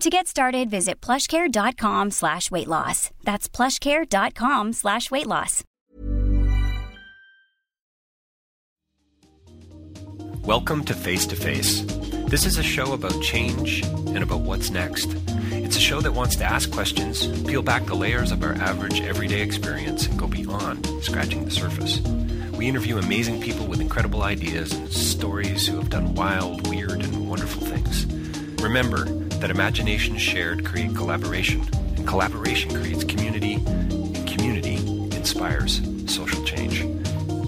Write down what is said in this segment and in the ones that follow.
To get started, visit plushcare.com slash weight loss. That's plushcare.com slash weight loss. Welcome to Face to Face. This is a show about change and about what's next. It's a show that wants to ask questions, peel back the layers of our average everyday experience, and go beyond scratching the surface. We interview amazing people with incredible ideas and stories who have done wild, weird, and wonderful things. Remember that imagination shared create collaboration, and collaboration creates community, and community inspires social change.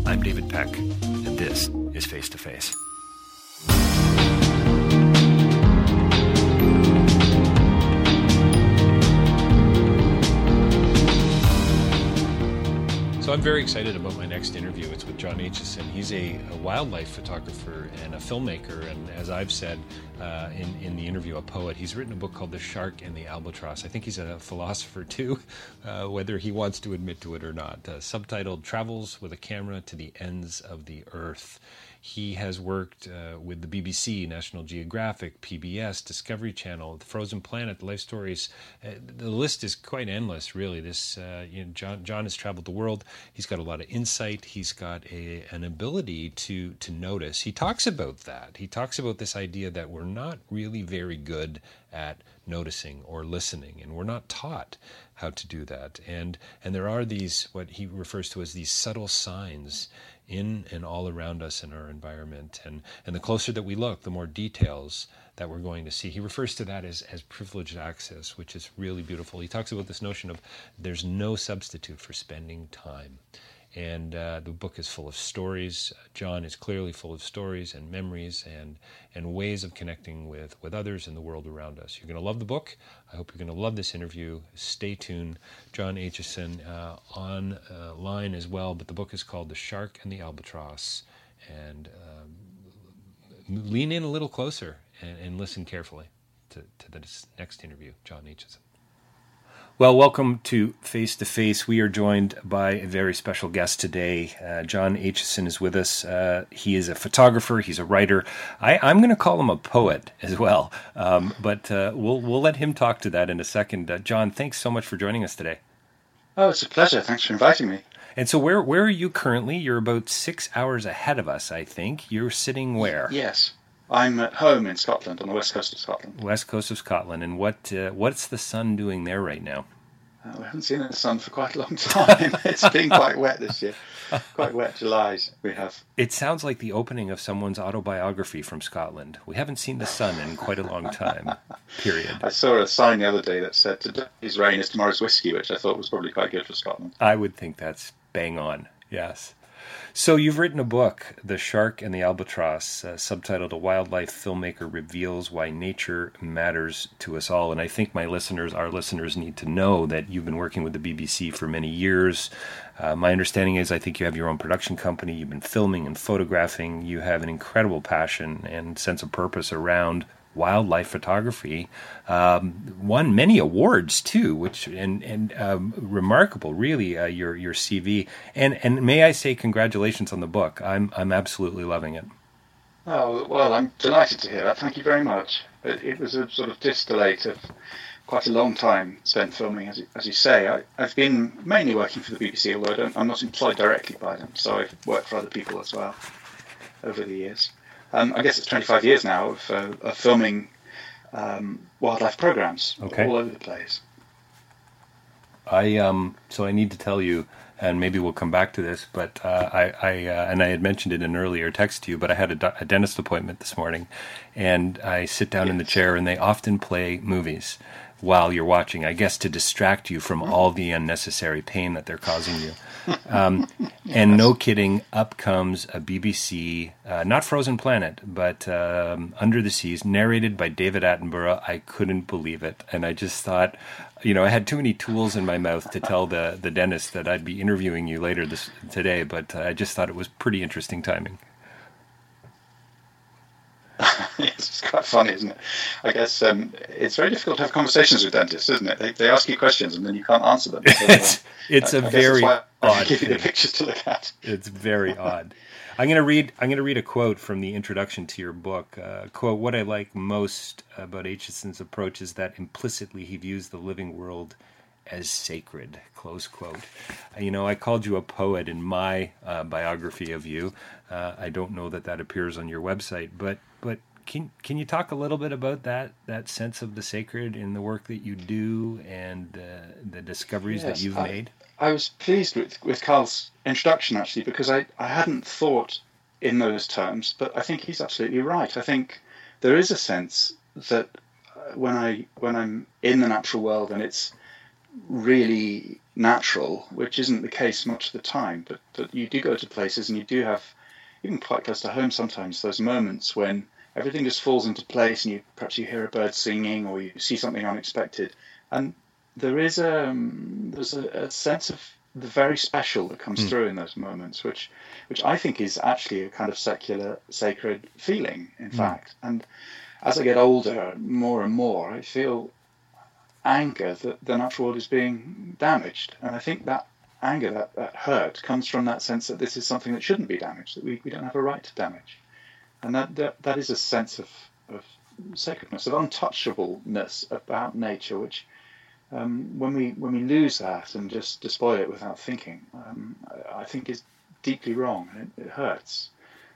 I'm David Peck, and this is Face to Face. So I'm very excited about my next interview. John Aitchison. He's a, a wildlife photographer and a filmmaker, and as I've said uh, in in the interview, a poet. He's written a book called The Shark and the Albatross. I think he's a philosopher too, uh, whether he wants to admit to it or not. Uh, subtitled "Travels with a Camera to the Ends of the Earth." He has worked uh, with the BBC, National Geographic, PBS, Discovery Channel, The Frozen Planet, Life Stories. Uh, the list is quite endless, really. This uh, you know, John, John has traveled the world. He's got a lot of insight. He's got a, an ability to to notice. He talks about that. He talks about this idea that we're not really very good at noticing or listening, and we're not taught how to do that. And and there are these what he refers to as these subtle signs in and all around us in our environment. And, and the closer that we look, the more details that we're going to see. He refers to that as, as privileged access, which is really beautiful. He talks about this notion of there's no substitute for spending time. And uh, the book is full of stories. John is clearly full of stories and memories and, and ways of connecting with, with others and the world around us. You're going to love the book. I hope you're going to love this interview. Stay tuned. John Aitchison uh, online uh, as well, but the book is called The Shark and the Albatross. And um, lean in a little closer and, and listen carefully to, to this next interview, John Aitchison. Well, welcome to Face to Face. We are joined by a very special guest today. Uh, John Aitchison is with us. Uh, he is a photographer. He's a writer. I, am going to call him a poet as well, um, but uh, we'll we'll let him talk to that in a second. Uh, John, thanks so much for joining us today. Oh, it's a pleasure. Thanks for inviting me. And so, where where are you currently? You're about six hours ahead of us, I think. You're sitting where? Yes. I'm at home in Scotland, on the west coast of Scotland. West coast of Scotland, and what uh, what's the sun doing there right now? Uh, we haven't seen the sun for quite a long time. it's been quite wet this year. Quite wet Julys we have. It sounds like the opening of someone's autobiography from Scotland. We haven't seen the sun in quite a long time. Period. I saw a sign the other day that said "Today's rain is tomorrow's whiskey," which I thought was probably quite good for Scotland. I would think that's bang on. Yes. So you've written a book, The Shark and the Albatross, uh, subtitled "A Wildlife Filmmaker Reveals Why Nature Matters to Us All." And I think my listeners, our listeners, need to know that you've been working with the BBC for many years. Uh, my understanding is, I think you have your own production company. You've been filming and photographing. You have an incredible passion and sense of purpose around wildlife photography. Um, won many awards too, which and and um, remarkable, really. Uh, your your CV and and may I say congratulations on the book. I'm I'm absolutely loving it. Oh well, I'm delighted to hear that. Thank you very much. It, it was a sort of distillate of quite a long time spent filming, as as you say. I, have been mainly working for the BBC, although I am not employed directly by them, so I've worked for other people as well over the years um, I guess it's 25 years now of, uh, of filming um, wildlife programs okay. all over the place. I um, so I need to tell you, and maybe we'll come back to this. But uh, I, I uh, and I had mentioned it in an earlier text to you, but I had a, a dentist appointment this morning, and I sit down yes. in the chair, and they often play movies while you're watching, I guess to distract you from all the unnecessary pain that they're causing you. Um, and no kidding, up comes a BBC, uh, not Frozen Planet, but um, Under the Seas, narrated by David Attenborough. I couldn't believe it. And I just thought, you know, I had too many tools in my mouth to tell the, the dentist that I'd be interviewing you later this today, but uh, I just thought it was pretty interesting timing. it's quite funny, isn't it? I guess um, it's very difficult to have conversations with dentists, isn't it? They, they ask you questions and then you can't answer them. So, it's it's I, a I very odd. Give you the pictures to look at. It's very odd. I'm going to read. I'm going to read a quote from the introduction to your book. Uh, quote: What I like most about Aitchison's approach is that implicitly he views the living world as sacred. Close quote. You know, I called you a poet in my uh, biography of you. Uh, I don't know that that appears on your website, but but can can you talk a little bit about that that sense of the sacred in the work that you do and uh, the discoveries yes, that you've I, made? I was pleased with with Carl's introduction actually because I, I hadn't thought in those terms, but I think he's absolutely right. I think there is a sense that uh, when I when I'm in the natural world and it's really natural, which isn't the case much of the time, but but you do go to places and you do have even quite close to home sometimes those moments when everything just falls into place and you perhaps you hear a bird singing or you see something unexpected and there is a um, there's a, a, sense of the very special that comes mm. through in those moments which which I think is actually a kind of secular sacred feeling in mm. fact and as I get older more and more I feel anger that the natural world is being damaged and I think that anger that, that hurt comes from that sense that this is something that shouldn't be damaged that we, we don't have a right to damage and that that, that is a sense of, of sacredness, of untouchableness about nature, which um, when we when we lose that and just despoil it without thinking, um, I, I, think is deeply wrong and it, it, hurts.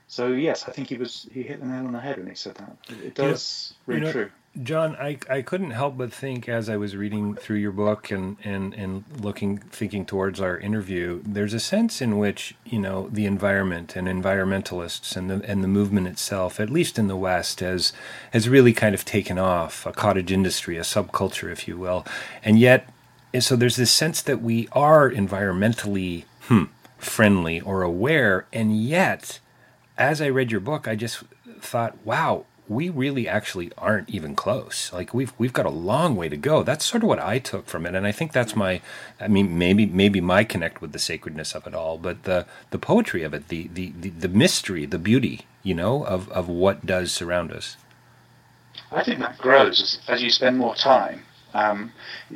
So yes, I think he was he hit the nail on the head when he said that. It, does you know, ring you know, true. John, I, I couldn't help but think as I was reading through your book and, and, and looking thinking towards our interview, there's a sense in which, you know, the environment and environmentalists and the and the movement itself, at least in the West, has has really kind of taken off, a cottage industry, a subculture, if you will. And yet so there's this sense that we are environmentally hmm, friendly or aware, and yet as I read your book, I just thought, wow, we really actually aren't even close. Like we've we've got a long way to go. That's sort of what I took from it, and I think that's my. I mean, maybe maybe my connect with the sacredness of it all, but the the poetry of it, the the the, the mystery, the beauty, you know, of of what does surround us. I think that grows as, as you spend more time. Um,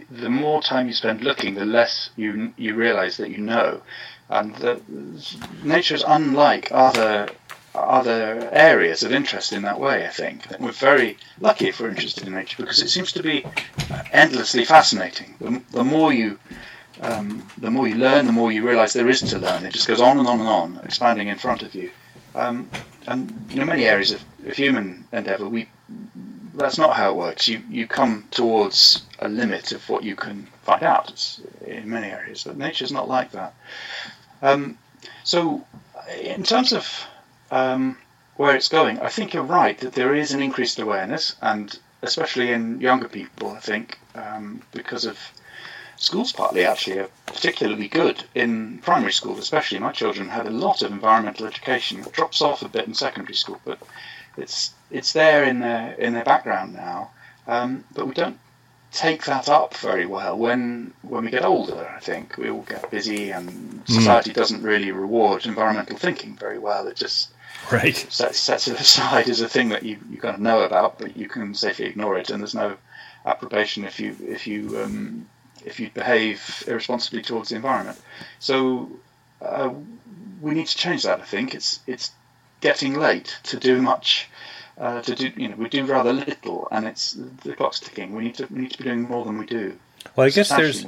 the more time you spend looking, the less you you realize that you know, and the, nature is unlike other other areas of interest in that way. I think we're very lucky if we're interested in nature because it seems to be endlessly fascinating. The, the more you um, the more you learn, the more you realise there is to learn. It just goes on and on and on, expanding in front of you. Um, and know, many areas of, of human endeavour, we that's not how it works. You you come towards a limit of what you can find out. It's in many areas, but nature's not like that. Um, so, in terms of um, where it's going. I think you're right that there is an increased awareness, and especially in younger people, I think, um, because of schools partly actually are particularly good in primary school, especially. My children had a lot of environmental education. It drops off a bit in secondary school, but it's it's there in their in their background now. Um, but we don't take that up very well when when we get older. I think we all get busy, and mm. society mm. doesn't really reward environmental thinking very well. It just right Set, sets it aside as a thing that you, you kind of know about, but you can safely ignore it, and there's no approbation if you if you um, if you behave irresponsibly towards the environment. So uh, we need to change that. I think it's it's getting late to do much. Uh, to do, you know, we do rather little, and it's the clock's ticking. We need to we need to be doing more than we do. Well, I guess there's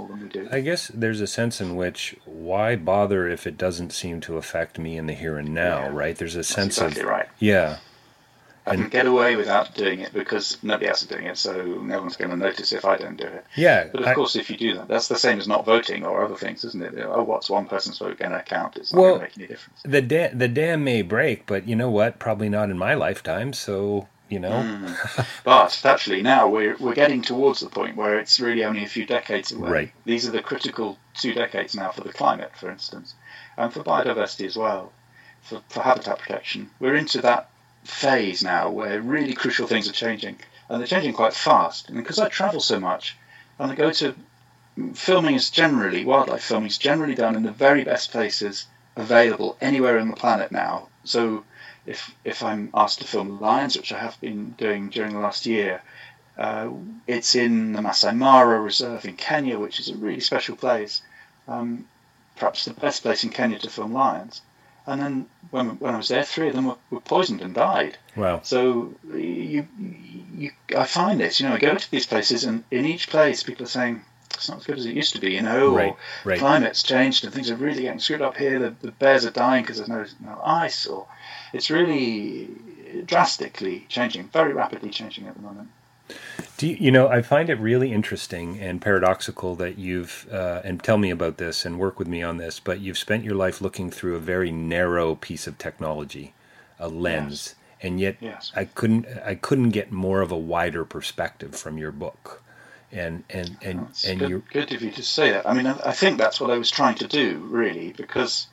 I guess there's a sense in which why bother if it doesn't seem to affect me in the here and now, yeah. right? There's a That's sense exactly of right. yeah. I can get away without doing it because nobody else is doing it, so no one's going to notice if I don't do it. Yeah. But of I- course, if you do that, that's the same as not voting or other things, isn't it? Oh, what's one person's vote going to count? It's not Well, going to make any difference. the da- the dam may break, but you know what? Probably not in my lifetime. So you know, Mm. But actually, now we're we're getting towards the point where it's really only a few decades away. Right. These are the critical two decades now for the climate, for instance, and for biodiversity as well, for, for habitat protection. We're into that phase now where really crucial things are changing, and they're changing quite fast. And because I travel so much, and I go to filming is generally wildlife filming is generally done in the very best places available anywhere on the planet now. So if if I'm asked to film lions, which I have been doing during the last year, uh, it's in the Masai Mara Reserve in Kenya, which is a really special place. Um, perhaps the best place in Kenya to film lions. And then when, when I was there, three of them were, were poisoned and died. wow. So you, you, I find this, you know, I go to these places, and in each place, people are saying it's not as good as it used to be, you know, Right, or right. climate's changed and things are really getting screwed up here. The, the bears are dying because there's no, no ice, or it's really drastically changing, very rapidly changing at the moment. Do you, you know? I find it really interesting and paradoxical that you've uh, and tell me about this and work with me on this. But you've spent your life looking through a very narrow piece of technology, a lens, and yet Yes. I couldn't I couldn't get more of a wider perspective from your book. And and and and good, you good of you to say that. I mean, I, I think that's what I was trying to do, really, because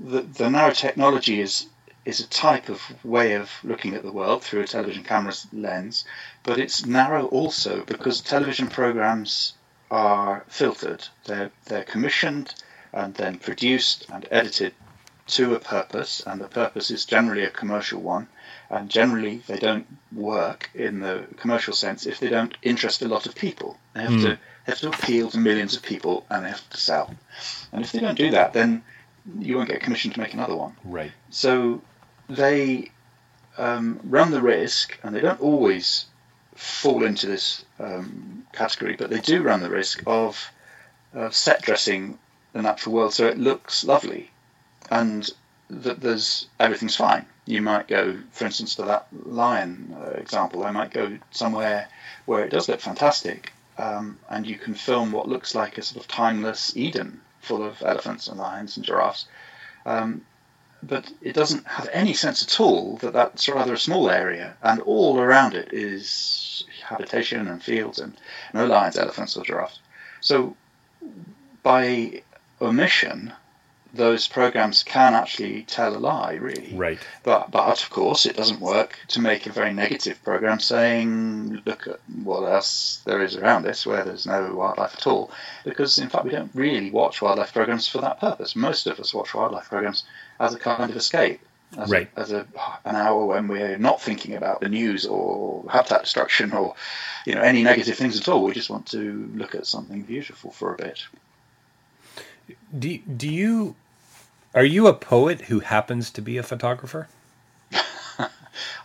the, the narrow technology is is a type of way of looking at the world through a television camera's lens, but it's narrow also because television programs are filtered. They're they're commissioned and then produced and edited to a purpose, and the purpose is generally a commercial one. And generally, they don't work in the commercial sense if they don't interest a lot of people. They have to hmm. they have to appeal to millions of people, and they have to sell. And if they don't do that, then you won't get commissioned to make another one. right. So they um, run the risk, and they don't always fall into this um, category, but they do run the risk of, set dressing the natural world so it looks lovely, and that there's everything's fine. You might go, for instance, to that lion uh, example. I might go somewhere where it does look fantastic, um, and you can film what looks like a sort of timeless Eden full of elephants and lions and giraffes. Um, but it doesn't have any sense at all that that's rather a small area, and all around it is habitation and fields and no lions, elephants, or giraffes. So, by omission, those programs can actually tell a lie, really. Right. But, but of course, it doesn't work to make a very negative program saying, look at what else there is around us where there's no wildlife at all. Because, in fact, we don't really watch wildlife programs for that purpose. Most of us watch wildlife programs as a kind of escape. As, Right. a, as a an hour when we're not thinking about the news or habitat destruction or you know any negative things at all. We just want to look at something beautiful for a bit. Do do you are you a poet who happens to be a photographer?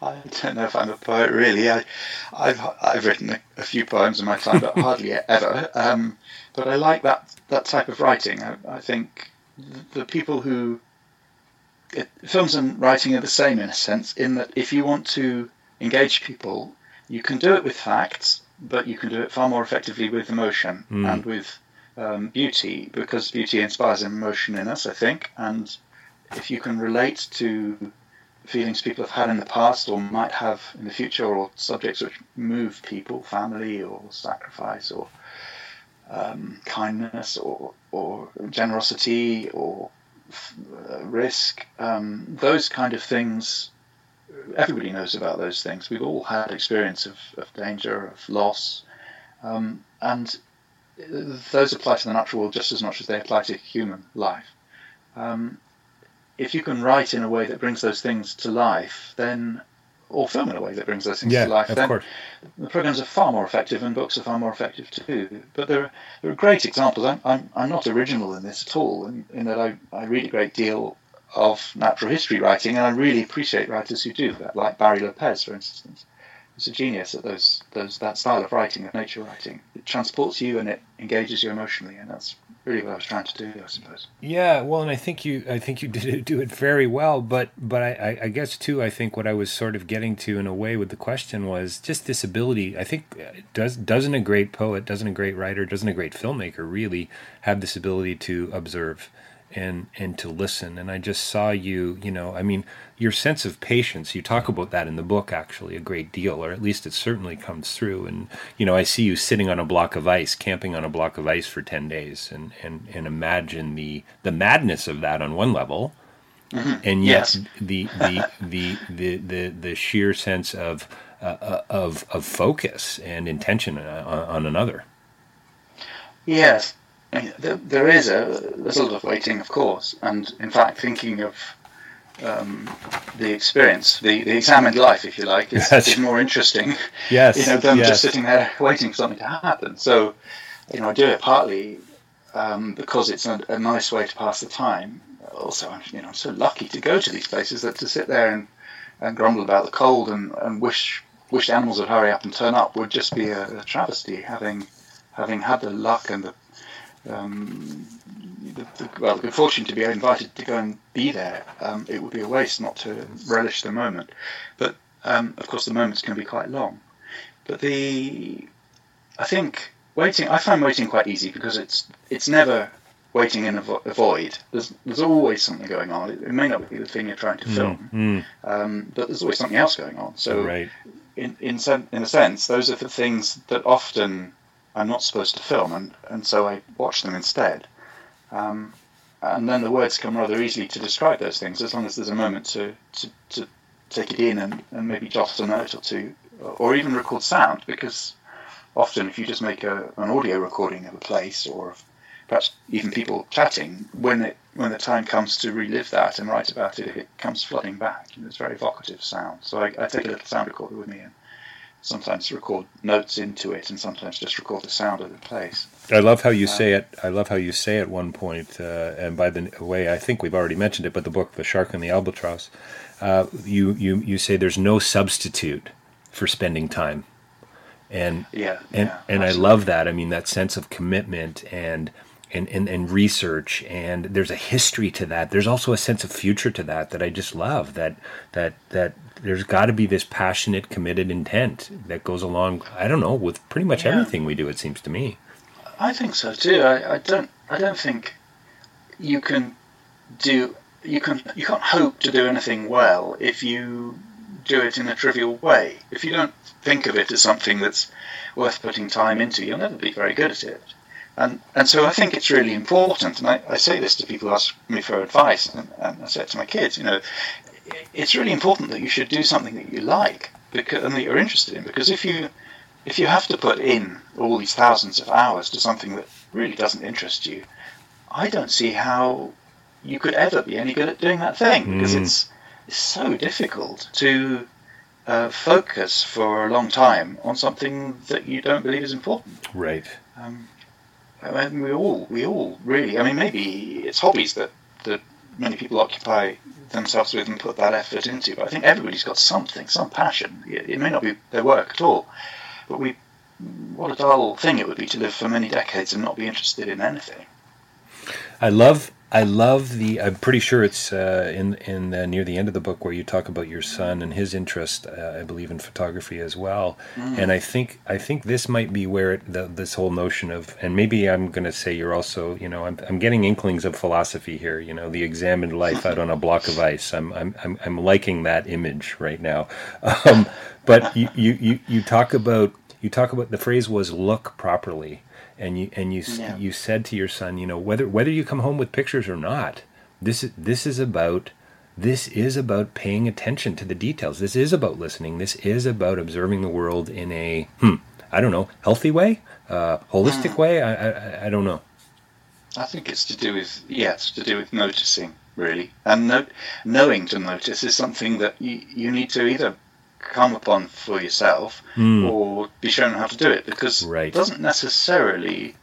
I don't know if I'm a poet really. I, I've I've written a, a few poems in my time, but hardly ever. Um, but I like that that type of writing. I, I think the people who it, films and writing are the same in a sense, in that if you want to engage people, you can do it with facts, but you can do it far more effectively with emotion Mm. and with um, beauty, because beauty inspires emotion in us, I think. And if you can relate to feelings people have had in the past or might have in the future, or subjects which move people, family or sacrifice or um, kindness or, or generosity or uh, risk, um, those kind of things. Everybody knows about those things. We've all had experience of, of danger, of loss, um, and those apply to the natural world just as much as they apply to human life. Um, if you can write in a way that brings those things to life, then, or film in a way that brings those things Yeah, to life, of then course. the programs are far more effective and books are far more effective too. But there are, there are great examples. I'm, I'm, I'm not original in this at all, in, in that I, I read a great deal of natural history writing, and I really appreciate writers who do that, like Barry Lopez, for instance. He's a genius at those, those that style of writing, of nature writing. It transports you and it engages you emotionally, and that's really what I was trying to do, I suppose. Yeah, well, and I think you, I think you did do it very well. But, but I, I guess too, I think what I was sort of getting to in a way with the question was just this ability. I think uh, does doesn't a great poet, doesn't a great writer, doesn't a great filmmaker really have this ability to observe and and to listen? And I just saw you, you know, I mean, your sense of patience. You talk about that in the book actually a great deal, or at least it certainly comes through. And you know, I see you sitting on a block of ice, camping on a block of ice for ten days, and and and imagine the the madness of that on one level, mm-hmm. and yet yes. the, the, the the the the sheer sense of uh, of of focus and intention on, on another. Yes, there, there is a there's a lot of waiting, of course, and in fact, thinking of um, the experience, the, the examined life, if you like, is, yes. is more interesting. Yes. you know, than yes. just sitting there waiting for something to happen. So, you know, I do it partly um, because it's a, a, nice way to pass the time. Also, I'm, you know, I'm so lucky to go to these places that to sit there and, and grumble about the cold and, and wish wish animals would hurry up and turn up would just be a, a travesty. Having having had the luck and the um, the, the, well, the good fortune to be invited to go and be there, um, it would be a waste not to relish the moment. But um, of course, the moments can be quite long. But the, I think waiting, I find waiting quite easy because it's it's never waiting in a, vo- a void. There's there's always something going on. It, it, may not be the thing you're trying to mm, film, mm, mm. but there's always something else going on. So, right. in in sen- in a sense, those are the things that often I'm not supposed to film, and, and so I watch them instead. Um, and then the words come rather easily to describe those things, as long as there's a moment to, to, to take it in and, and maybe jot a note or two, or even record sound, because often if you just make a, an audio recording of a place or perhaps even people chatting, when it when the time comes to relive that and write about it, it comes flooding back. It's very evocative sound. So I, I take a little sound recorder with me and sometimes record notes into it and sometimes just record the sound of the place. I love how you um, say it. I love how you say at one point, uh, and by the way, I think we've already mentioned it, but the book, The Shark and the Albatross, uh, you, you, you say there's no substitute for spending time. And, yeah, and, yeah, and I love that. I mean, that sense of commitment and, and, and, and research and there's a history to that. There's also a sense of future to that that I just love that, that, that there's got to be this passionate, committed intent that goes along. I don't know with pretty much yeah. everything we do. It seems to me. I think so too. I, I don't. I don't think you can do. You can. You can't hope to do anything well if you do it in a trivial way. If you don't think of it as something that's worth putting time into, you'll never be very good at it. And and so I think it's really important. And I, I say this to people who ask me for advice, and, and I say it to my kids. You know, it's really important that you should do something that you like because, and that you're interested in. Because if you if you have to put in all these thousands of hours to something that really doesn't interest you, I don't see how you could ever be any good at doing that thing because mm. it's it's so difficult to uh, focus for a long time on something that you don't believe is important. Right. Um, I mean, we all we all really. I mean, maybe it's hobbies that that many people occupy themselves with and put that effort into. But I think everybody's got something, some passion. It, it may not be their work at all, but we, what a dull thing it would be to live for many decades and not be interested in anything. I love I love the. I'm pretty sure it's uh, in in uh, near the end of the book where you talk about your son and his interest, uh, I believe, in photography as well. Mm. And I think I think this might be where it, the, this whole notion of, and maybe I'm going to say you're also, you know, I'm I'm getting inklings of philosophy here. You know, the examined life out on a block of ice. I'm I'm I'm, I'm liking that image right now. Um, but you, you you you talk about you talk about the phrase was look properly and you and you yeah. you said to your son, you know, whether whether you come home with pictures or not, this is this is about this is about paying attention to the details. This is about listening. This is about observing the world in a hmm, I don't know, healthy way, uh, holistic mm. way. I, I I don't know. I think it's to do with yeah, it's to do with noticing really, and no, knowing to notice is something that you, you need to either come upon for yourself mm. or be shown how to do it because right. it doesn't necessarily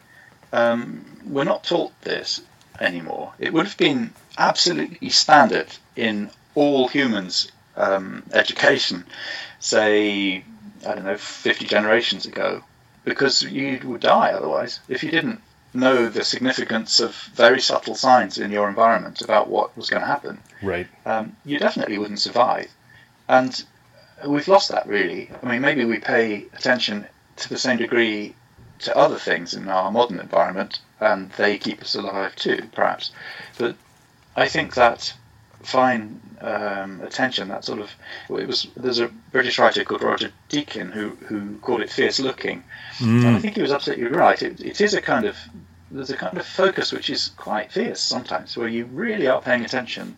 um, we're not taught this anymore it would have been absolutely standard in all humans um, education say i don't know 50 generations ago because you would die otherwise if you didn't know the significance of very subtle signs in your environment about what was going to happen, right, um, you definitely wouldn't survive. And we've lost that really. I mean, maybe we pay attention to the same degree to other things in our modern environment, and they keep us alive too, perhaps. But I think that fine um, attention, that sort of, it was. There's a British writer called Roger Deakin who who called it fierce looking, mm. and I think he was absolutely right. It, it is a kind of there's a kind of focus which is quite fierce sometimes, where you really are paying attention.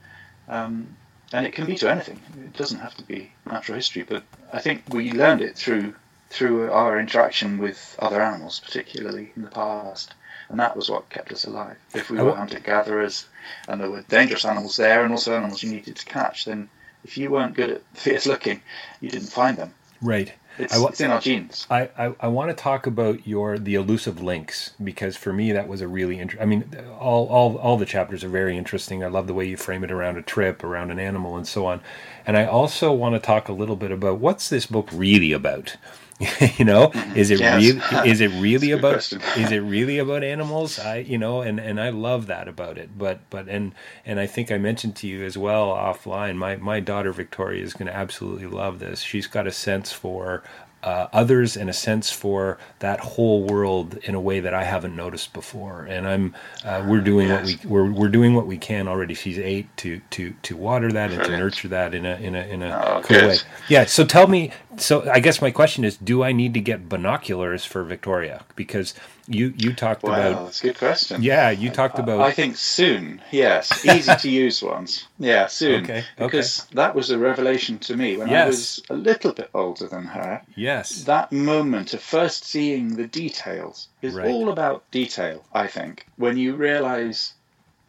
Um, and it can be to anything. It doesn't have to be natural history, but I think we learned it through through our interaction with other animals, particularly in the past. And that was what kept us alive. If we were hunter gatherers and there were dangerous animals there and also animals you needed to catch, then if you weren't good at fierce looking, you didn't find them. Right. It's, it's in our genes. I, I, I, want to talk about your the elusive links because for me that was a really interesting. I mean, all, all all the chapters are very interesting. I love the way you frame it around a trip, around an animal, and so on. And I also want to talk a little bit about what's this book really about. you know, is it yes. really is it really about is it really about animals? I you know, and and I love that about it. But but and and I think I mentioned to you as well offline. My my daughter Victoria is going to absolutely love this. She's got a sense for uh, others and a sense for that whole world in a way that I haven't noticed before. And I'm uh, we're doing yes. what we we're, we're doing what we can already. She's eight to to to water that and to nurture that in a in a in a oh, cool way. Yeah. So tell me. So I guess my question is, do I need to get binoculars for Victoria because you you talked wow, about that's a good question. Yeah, you talked about. I think soon. Yes, easy to use ones. Yeah, soon. Okay. Because okay. that was a revelation to me when yes. I was a little bit older than her. Yes. That moment of first seeing the details is right. all about detail. I think when you realise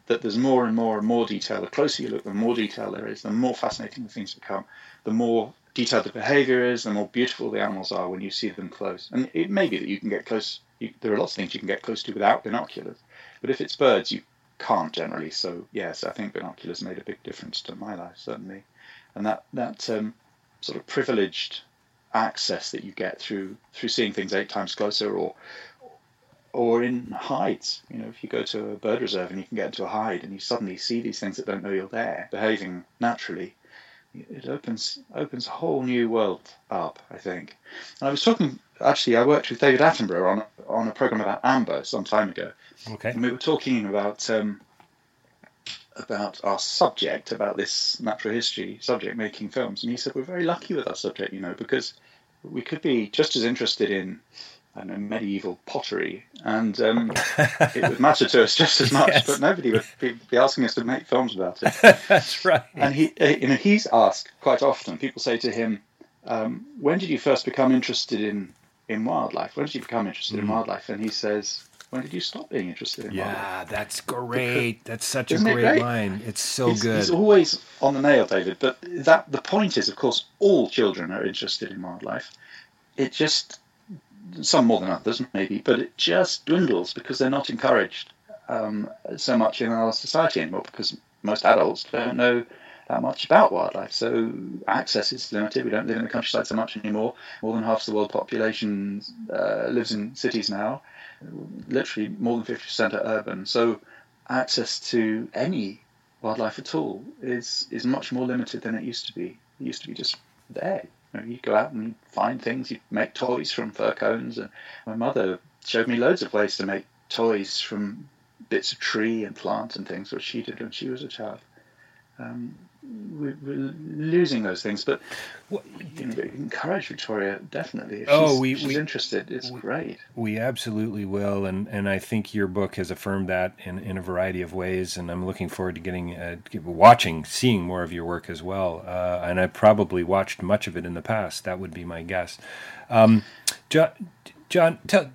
that there's more and more and more detail. The closer you look, the more detail there is. The more fascinating the things become. The more detailed the behaviour is. The more beautiful the animals are when you see them close. And it may be that you can get close you, there are lots of things you can get close to without binoculars. But if it's birds, you can't generally. So yes, I think binoculars made a big difference to my life certainly, and that that um, sort of privileged access that you get through through seeing things eight times closer or or in hides. You know, if you go to a bird reserve and you can get into a hide and you suddenly see these things that don't know you're there behaving naturally, it opens opens a whole new world up. I think. And I was talking actually. I worked with David Attenborough on on a program about amber some time ago. Okay. And we were talking about um, about our subject, about this natural history subject, making films, and he said we're very lucky with our subject, you know, because we could be just as interested in I know, medieval pottery, and um, it would matter to us just as much. yes. But nobody would be, be, asking us to make films about it. That's right. And he, uh, you know, he's asked quite often. People say to him, um, "When did you first become interested in in wildlife? When did you become interested mm. in wildlife?" And he says, "When did you stop being interested in yeah, wildlife?" Yeah, that's great. Because, that's such a great, great, line. It's so he's, good. He's always on the nail, David. But that the point is, of course, all children are interested in wildlife. It just some more than others maybe, but it just dwindles because they're not encouraged um, so much in our society anymore because most adults don't know that much about wildlife. So access is limited. We don't live in the countryside so much anymore. More than half the world population uh, lives in cities now. Literally more than 50% are urban. So access to any wildlife at all is is much more limited than it used to be. It used to be just there. You, know, you go out and find things. You make toys from fir cones. And my mother showed me loads of ways to make toys from bits of tree and plant and things, which she did when she was a child. Um, we're, losing those things, but you know, encourage Victoria definitely. If oh, she's, we, she's we, interested. It's we, great. We absolutely will, and and I think your book has affirmed that in, in a variety of ways. And I'm looking forward to getting uh, watching, seeing more of your work as well. Uh, and I probably watched much of it in the past. That would be my guess. Um, John, John, tell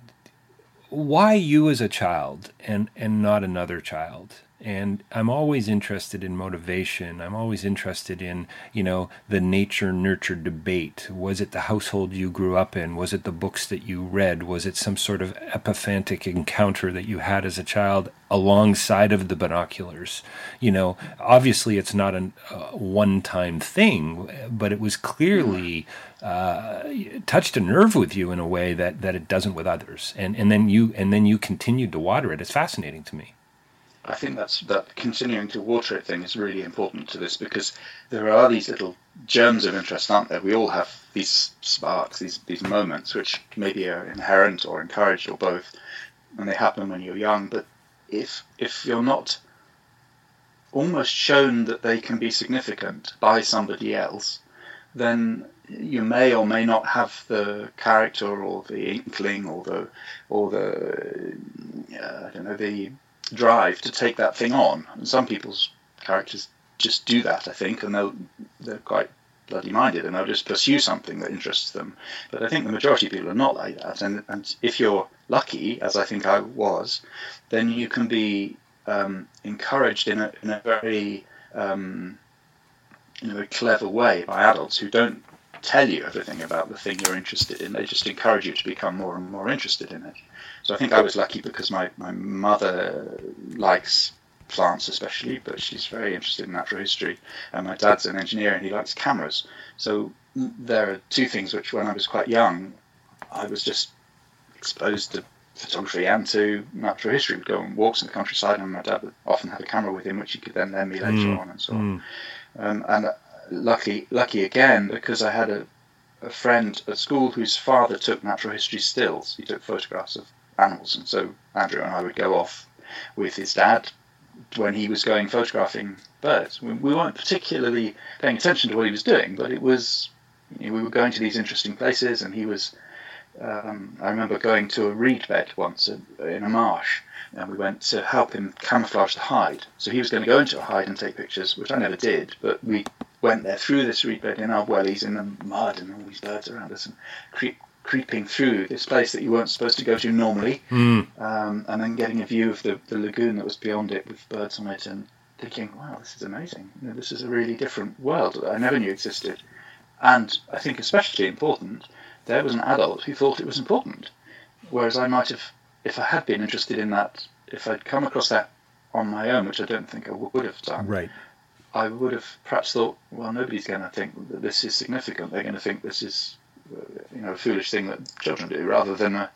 why you as a child and and not another child and I'm always interested in motivation. I'm always interested in, you know, the nature nurture debate. Was it the household you grew up in? Was it the books that you read? Was it some sort of epiphantic encounter that you had as a child alongside of the binoculars? You know, obviously it's not a one time thing, but it was clearly uh, touched a nerve with you in a way that, that it doesn't with others. And, and then you, and then you continued to water it. It's fascinating to me. I think that's that continuing to water it thing is really important to this because there are these little germs of interest, aren't there? We all have these sparks, these these moments, which maybe are inherent or encouraged or both, and they happen when you're young. But if if you're not almost shown that they can be significant by somebody else, then you may or may not have the character or the inkling or the or the uh, I don't know the drive to take that thing on. And some people's characters just do that, I think, and they'll, they're quite bloody minded and they'll just pursue something that interests them. But I think the majority of people are not like that. And, and if you're lucky, as I think I was, then you can be um, encouraged in a, in a very um, in a very clever way by adults who don't tell you everything about the thing you're interested in. They just encourage you to become more and more interested in it. So I think I was lucky because my, my mother likes plants especially, but she's very interested in natural history. And my dad's an engineer and he likes cameras. So there are two things which, when I was quite young, I was just exposed to photography and to natural history. We'd go on walks in the countryside, and my dad would often have a camera with him, which he could then lend me later mm. on, and so on. Mm. Um, and lucky, lucky again because I had a, a friend at school whose father took natural history stills. He took photographs of animals, and so Andrew and I would go off with his dad when he was going photographing birds. We, we weren't particularly paying attention to what he was doing, but it was you know, we were going to these interesting places, and he was. Um, I remember going to a reed bed once in a marsh, and we went to help him camouflage the hide. So he was going to go into a hide and take pictures, which I never did, but we went there through this reed bed in our wellies in the mud and all these birds around us and creep, creeping through this place that you weren't supposed to go to normally, mm. um, and then getting a view of the, the lagoon that was beyond it with birds on it and thinking, wow, this is amazing. You know, this is a really different world that I never knew existed. And I think especially important, there was an adult who thought it was important. Whereas I might have, if I had been interested in that, if I'd come across that on my own, which I don't think I would have done, right. I would have perhaps thought, well, nobody's going to think that this is significant. They're going to think this is, you know, a foolish thing that children do, rather than a,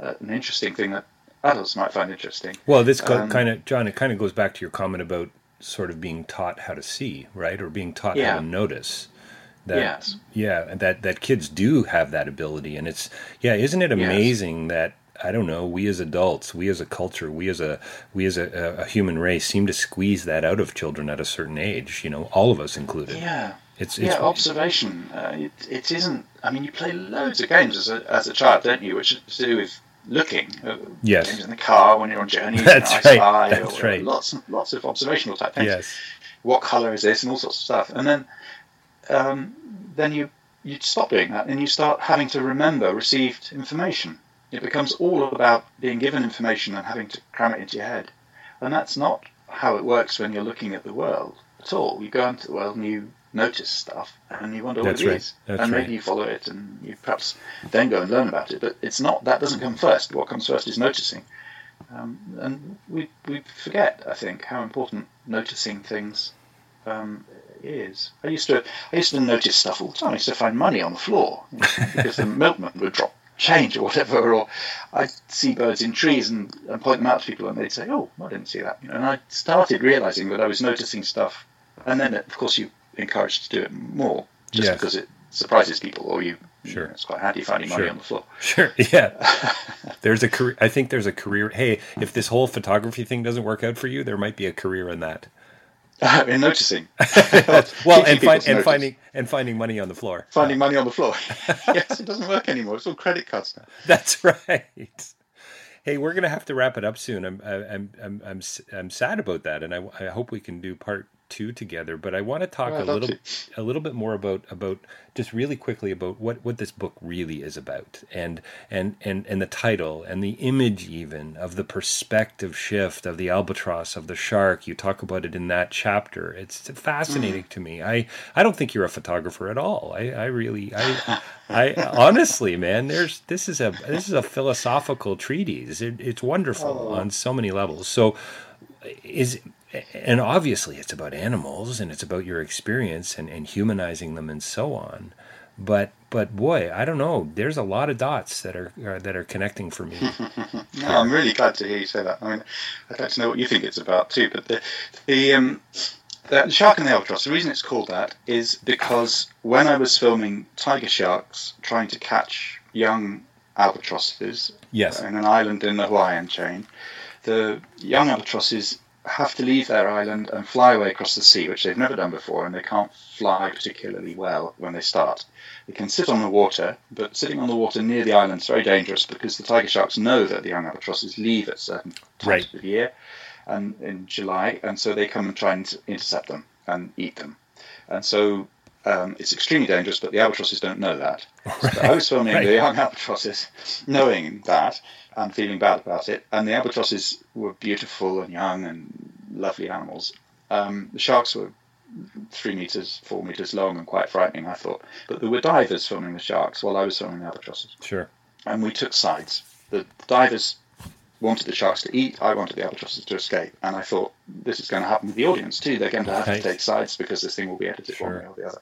uh, an interesting thing that adults might find interesting. Well, this um, kind of, John, it kind of goes back to your comment about sort of being taught how to see, right, or being taught yeah. how to notice. That, yes. Yeah, and that that kids do have that ability, and it's yeah, isn't it amazing yes. that I don't know, we as adults, we as a culture, we as a we as a, a, human race seem to squeeze that out of children at a certain age. You know, all of us included. Yeah. It's, it's yeah, observation. Uh, it, it isn't. I mean, you play loads of games as a, as a child, don't you? Which to do with looking. Uh, yes. Games in the car when you're on journeys. That's right. That's or, right. Lots lots of observational type things. Yes. What color is this, and all sorts of stuff. And then, um, then you you stop doing that, and you start having to remember received information. It becomes all about being given information and having to cram it into your head. And that's not how it works when you're looking at the world at all. You go into the world and you notice stuff and you wonder That's what it right. is. That's and maybe right. you follow it and you perhaps then go and learn about it. But it's not that doesn't come first. What comes first is noticing. Um, and we, we forget, I think, how important noticing things um, is. I used to I used to notice stuff all the time. I used to find money on the floor because the milkman would drop change or whatever, or I'd see birds in trees and, and point them out to people, and they'd say, "Oh, I didn't see that." And I started realizing that I was noticing stuff, and then of course you encouraged to do it more, just yes. because it surprises people, or you. Sure, it's quite handy finding money sure. on the floor. Sure, yeah. there's a career. I think there's a career. Hey, if this whole photography thing doesn't work out for you, there might be a career in that. Uh, in noticing. well, and, find, and finding and finding money on the floor. Finding money on the floor. yes, it doesn't work anymore. It's all credit cards now. That's right. Hey, we're gonna have to wrap it up soon. I'm I'm I'm I'm I'm sad about that, and I, I hope we can do part two together, but I want to talk Well, a little a little bit more about about just really quickly about what what this book really is about, and and and and the title and the image even of the perspective shift of the albatross of the shark. You talk about it in that chapter. It's fascinating to me. I I don't think you're a photographer at all. I I really I I honestly, man, there's this is a this is a philosophical treatise. It, it's wonderful on so many levels. So is and obviously it's about animals and it's about your experience and, and humanizing them and so on but but boy i don't know there's a lot of dots that are, are that are connecting for me No, I'm really glad to hear you say that. I mean, I'd like to know what you think it's about too. But the the um, the shark and the albatross. The reason it's called that is because when I was filming tiger sharks trying to catch young albatrosses Yes. in an island in the Hawaiian chain, the young albatrosses have to leave their island and fly away across the sea, which they've never done before, and they can't fly particularly well when they start. They can sit on the water, but sitting on the water near the island is very dangerous because the tiger sharks know that the young albatrosses leave at certain times Right. of the year, and in July, and so they come and try and intercept them and eat them. And so um, it's extremely dangerous, but the albatrosses don't know that. So I was filming Right. the young albatrosses, knowing that and feeling bad about it. And the albatrosses were beautiful and young and lovely animals. Um, the sharks were three meters, four meters long and quite frightening, I thought. But there were divers filming the sharks while I was filming the albatrosses. sure And we took sides. The divers wanted the sharks to eat, I wanted the albatrosses to escape. And I thought, this is going to happen with the audience too. They're going to have Right. to take sides because this thing will be edited one way or the other.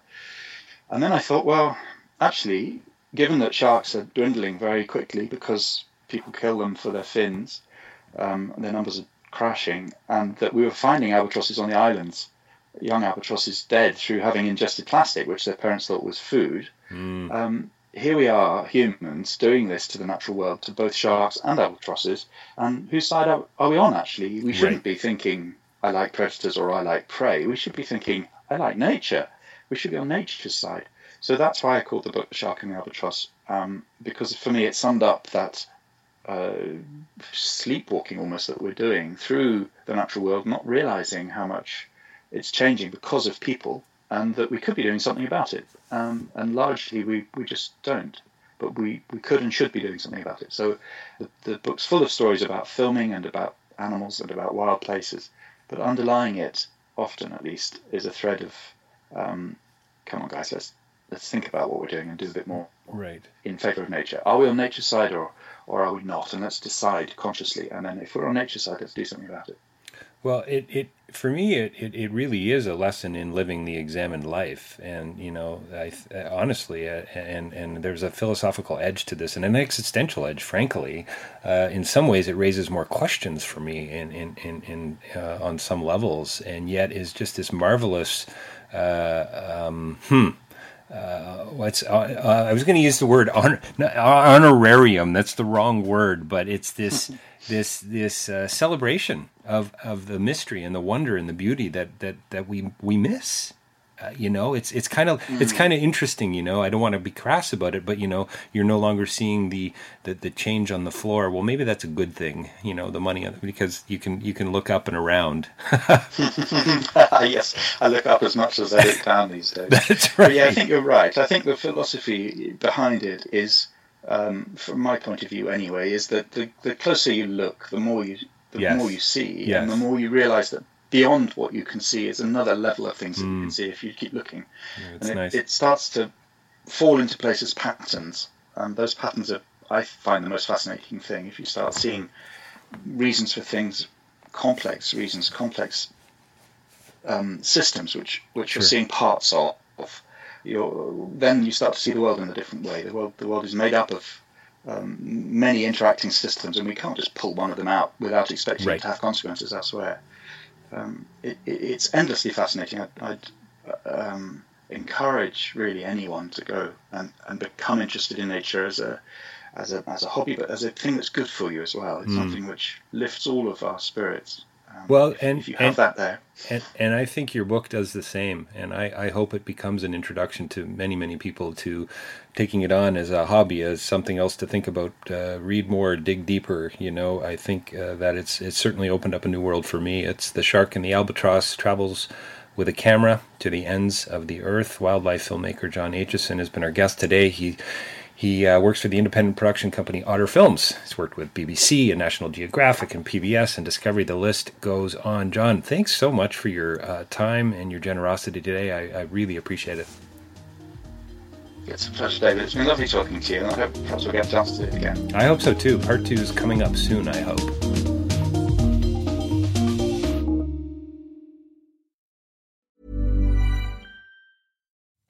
And then I thought, well, actually, given that sharks are dwindling very quickly because people kill them for their fins, um, their numbers are crashing, and that we were finding albatrosses on the islands, young albatrosses dead through having ingested plastic, which their parents thought was food. Mm. Um, here we are, humans, doing this to the natural world, to both sharks and albatrosses. And whose side are, are we on, actually? We shouldn't Right. be thinking, I like predators or I like prey. We should be thinking, I like nature. We should be on nature's side. So that's why I called the book The Shark and the Albatross, um, because for me it summed up that uh, sleepwalking almost that we're doing through the natural world, not realizing how much it's changing because of people, and that we could be doing something about it. Um, and largely we, we just don't. But we, we could and should be doing something about it. So the, the book's full of stories about filming and about animals and about wild places. But underlying it, often at least, is a thread of, um, come on guys, let's let's think about what we're doing and do a bit more right in favour of nature. Are we on nature's side or or are we not? And let's decide consciously. And then if we're on nature's side, let's do something about it. Well, it, it for me it, it, it really is a lesson in living the examined life, and you know, I th- honestly, uh, and and there's a philosophical edge to this, and an existential edge. Frankly, uh, in some ways, it raises more questions for me, in in in, in uh, on some levels, and yet is just this marvelous. Uh, um, hmm. Uh, what's uh, uh, I was going to use the word honor, honorarium. That's the wrong word, but it's this this this uh, celebration of of the mystery and the wonder and the beauty that that that we we miss. Uh, you know, it's it's kind of it's kind of interesting. You know, I don't want to be crass about it, but you know, you're no longer seeing the, the the change on the floor. Well, maybe that's a good thing. You know, the money because you can you can look up and around. yes, I look up as much as I look down these days. That's But yeah, I think you're right. I think the philosophy behind it is, um, from my point of view anyway, is that the, the closer you look, the more you the Yes. more you see, Yes. and the more you realise that beyond what you can see is another level of things that you Mm. can see if you keep looking. It's and it, nice. it starts to fall into place as patterns, and those patterns are, I find, the most fascinating thing. If you start seeing reasons for things, complex reasons, complex um, systems, which which Sure. you're seeing parts of, you're, then you start to see the world in a different way. The world, the world is made up of um, many interacting systems, and we can't just pull one of them out without expecting Right. it to have consequences elsewhere. Um, it, it, it's endlessly fascinating. I'd, I'd um, encourage really anyone to go and, and become interested in nature as a as a as a hobby, but as a thing that's good for you as well. It's something which lifts all of our spirits. Um, Well, if- and- if you have and- that there, And, and I think your book does the same. And I, I hope it becomes an introduction to many, many people to taking it on as a hobby, as something else to think about, uh, read more, dig deeper. You know, I think uh, that it's it's certainly opened up a new world for me. It's the shark and the albatross travels with a camera to the ends of the earth. Wildlife filmmaker John Aitchison has been our guest today. He he uh, works for the independent production company Otter Films. He's worked with BBC and National Geographic and PBS and Discovery. The list goes on. John, thanks so much for your uh, time and your generosity today. I, I really appreciate it. It's a pleasure, David. It's been lovely talking to you, and I hope perhaps we'll get a chance to do it again. I hope so too. Part two is coming up soon, I hope.